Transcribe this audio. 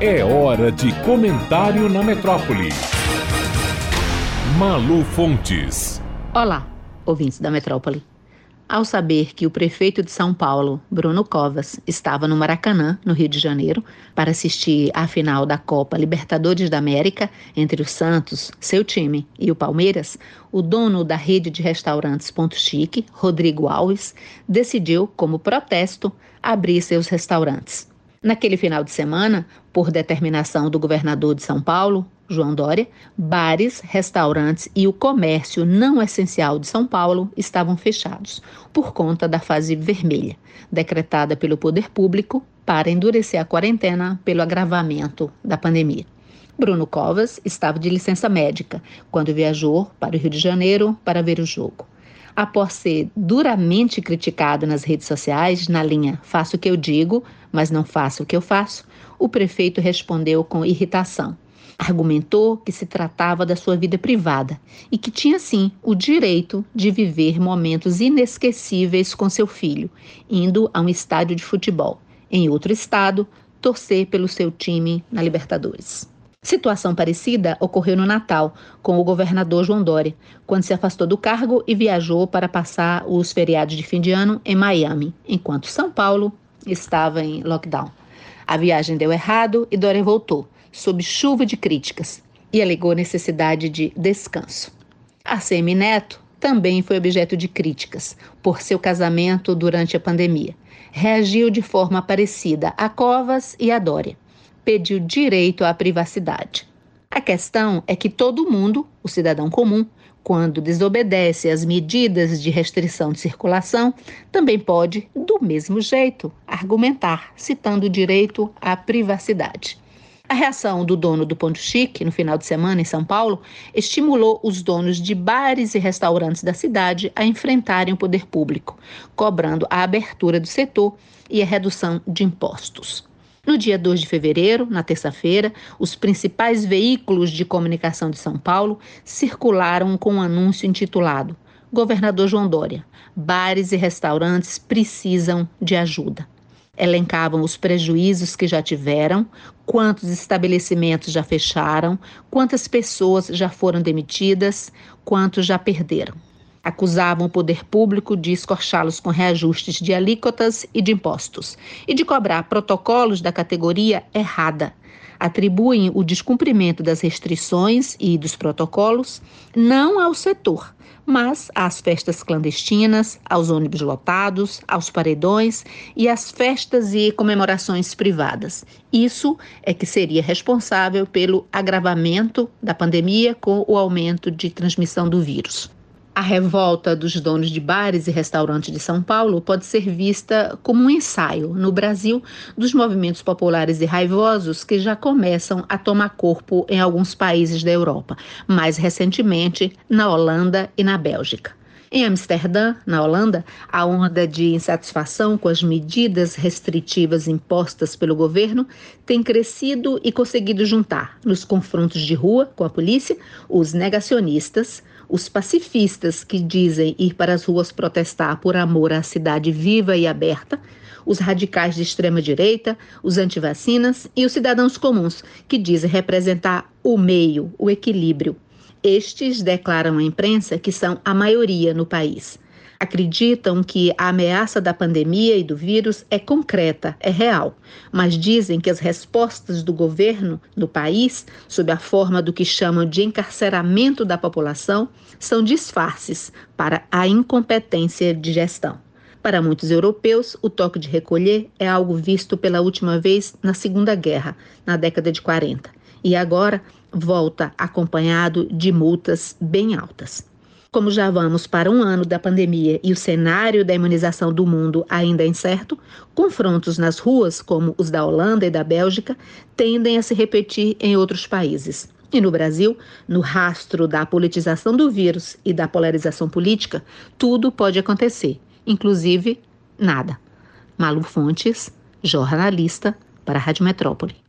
É hora de comentário na metrópole. Malu Fontes. Olá, ouvintes da metrópole. Ao saber que o prefeito de São Paulo, Bruno Covas, estava no Maracanã, no Rio de Janeiro, para assistir à final da Copa Libertadores da América entre o Santos, seu time, e o Palmeiras, o dono da rede de restaurantes Ponto Chique, Rodrigo Alves, decidiu, como protesto, abrir seus restaurantes. Naquele final de semana, por determinação do governador de São Paulo, João Dória, bares, restaurantes e o comércio não essencial de São Paulo estavam fechados por conta da fase vermelha, decretada pelo poder público para endurecer a quarentena pelo agravamento da pandemia. Bruno Covas estava de licença médica quando viajou para o Rio de Janeiro para ver o jogo após ser duramente criticado nas redes sociais, na linha faço o que eu digo, mas não faço o que eu faço, o prefeito respondeu com irritação. Argumentou que se tratava da sua vida privada e que tinha sim o direito de viver momentos inesquecíveis com seu filho, indo a um estádio de futebol, em outro estado, torcer pelo seu time na Libertadores. Situação parecida ocorreu no Natal, com o governador João Dória, quando se afastou do cargo e viajou para passar os feriados de fim de ano em Miami, enquanto São Paulo estava em lockdown. A viagem deu errado e Dória voltou, sob chuva de críticas, e alegou necessidade de descanso. A Semi Neto também foi objeto de críticas por seu casamento durante a pandemia. Reagiu de forma parecida a Covas e a Dória pediu direito à privacidade. A questão é que todo mundo, o cidadão comum, quando desobedece às medidas de restrição de circulação, também pode, do mesmo jeito, argumentar, citando o direito à privacidade. A reação do dono do Ponto Chique, no final de semana em São Paulo, estimulou os donos de bares e restaurantes da cidade a enfrentarem o poder público, cobrando a abertura do setor e a redução de impostos. No dia 2 de fevereiro, na terça-feira, os principais veículos de comunicação de São Paulo circularam com um anúncio intitulado Governador João Dória: bares e restaurantes precisam de ajuda. Elencavam os prejuízos que já tiveram, quantos estabelecimentos já fecharam, quantas pessoas já foram demitidas, quantos já perderam acusavam o poder público de escorchá-los com reajustes de alíquotas e de impostos e de cobrar protocolos da categoria errada. Atribuem o descumprimento das restrições e dos protocolos não ao setor, mas às festas clandestinas, aos ônibus lotados, aos paredões e às festas e comemorações privadas. Isso é que seria responsável pelo agravamento da pandemia com o aumento de transmissão do vírus. A revolta dos donos de bares e restaurantes de São Paulo pode ser vista como um ensaio, no Brasil, dos movimentos populares e raivosos que já começam a tomar corpo em alguns países da Europa, mais recentemente na Holanda e na Bélgica. Em Amsterdã, na Holanda, a onda de insatisfação com as medidas restritivas impostas pelo governo tem crescido e conseguido juntar, nos confrontos de rua com a polícia, os negacionistas, os pacifistas que dizem ir para as ruas protestar por amor à cidade viva e aberta, os radicais de extrema direita, os antivacinas e os cidadãos comuns, que dizem representar o meio, o equilíbrio. Estes declaram à imprensa que são a maioria no país acreditam que a ameaça da pandemia e do vírus é concreta, é real, mas dizem que as respostas do governo no país, sob a forma do que chamam de encarceramento da população, são disfarces para a incompetência de gestão. Para muitos europeus, o toque de recolher é algo visto pela última vez na Segunda Guerra, na década de 40, e agora volta acompanhado de multas bem altas. Como já vamos para um ano da pandemia e o cenário da imunização do mundo ainda é incerto, confrontos nas ruas, como os da Holanda e da Bélgica, tendem a se repetir em outros países. E no Brasil, no rastro da politização do vírus e da polarização política, tudo pode acontecer, inclusive nada. Malu Fontes, jornalista para a Rádio Metrópole.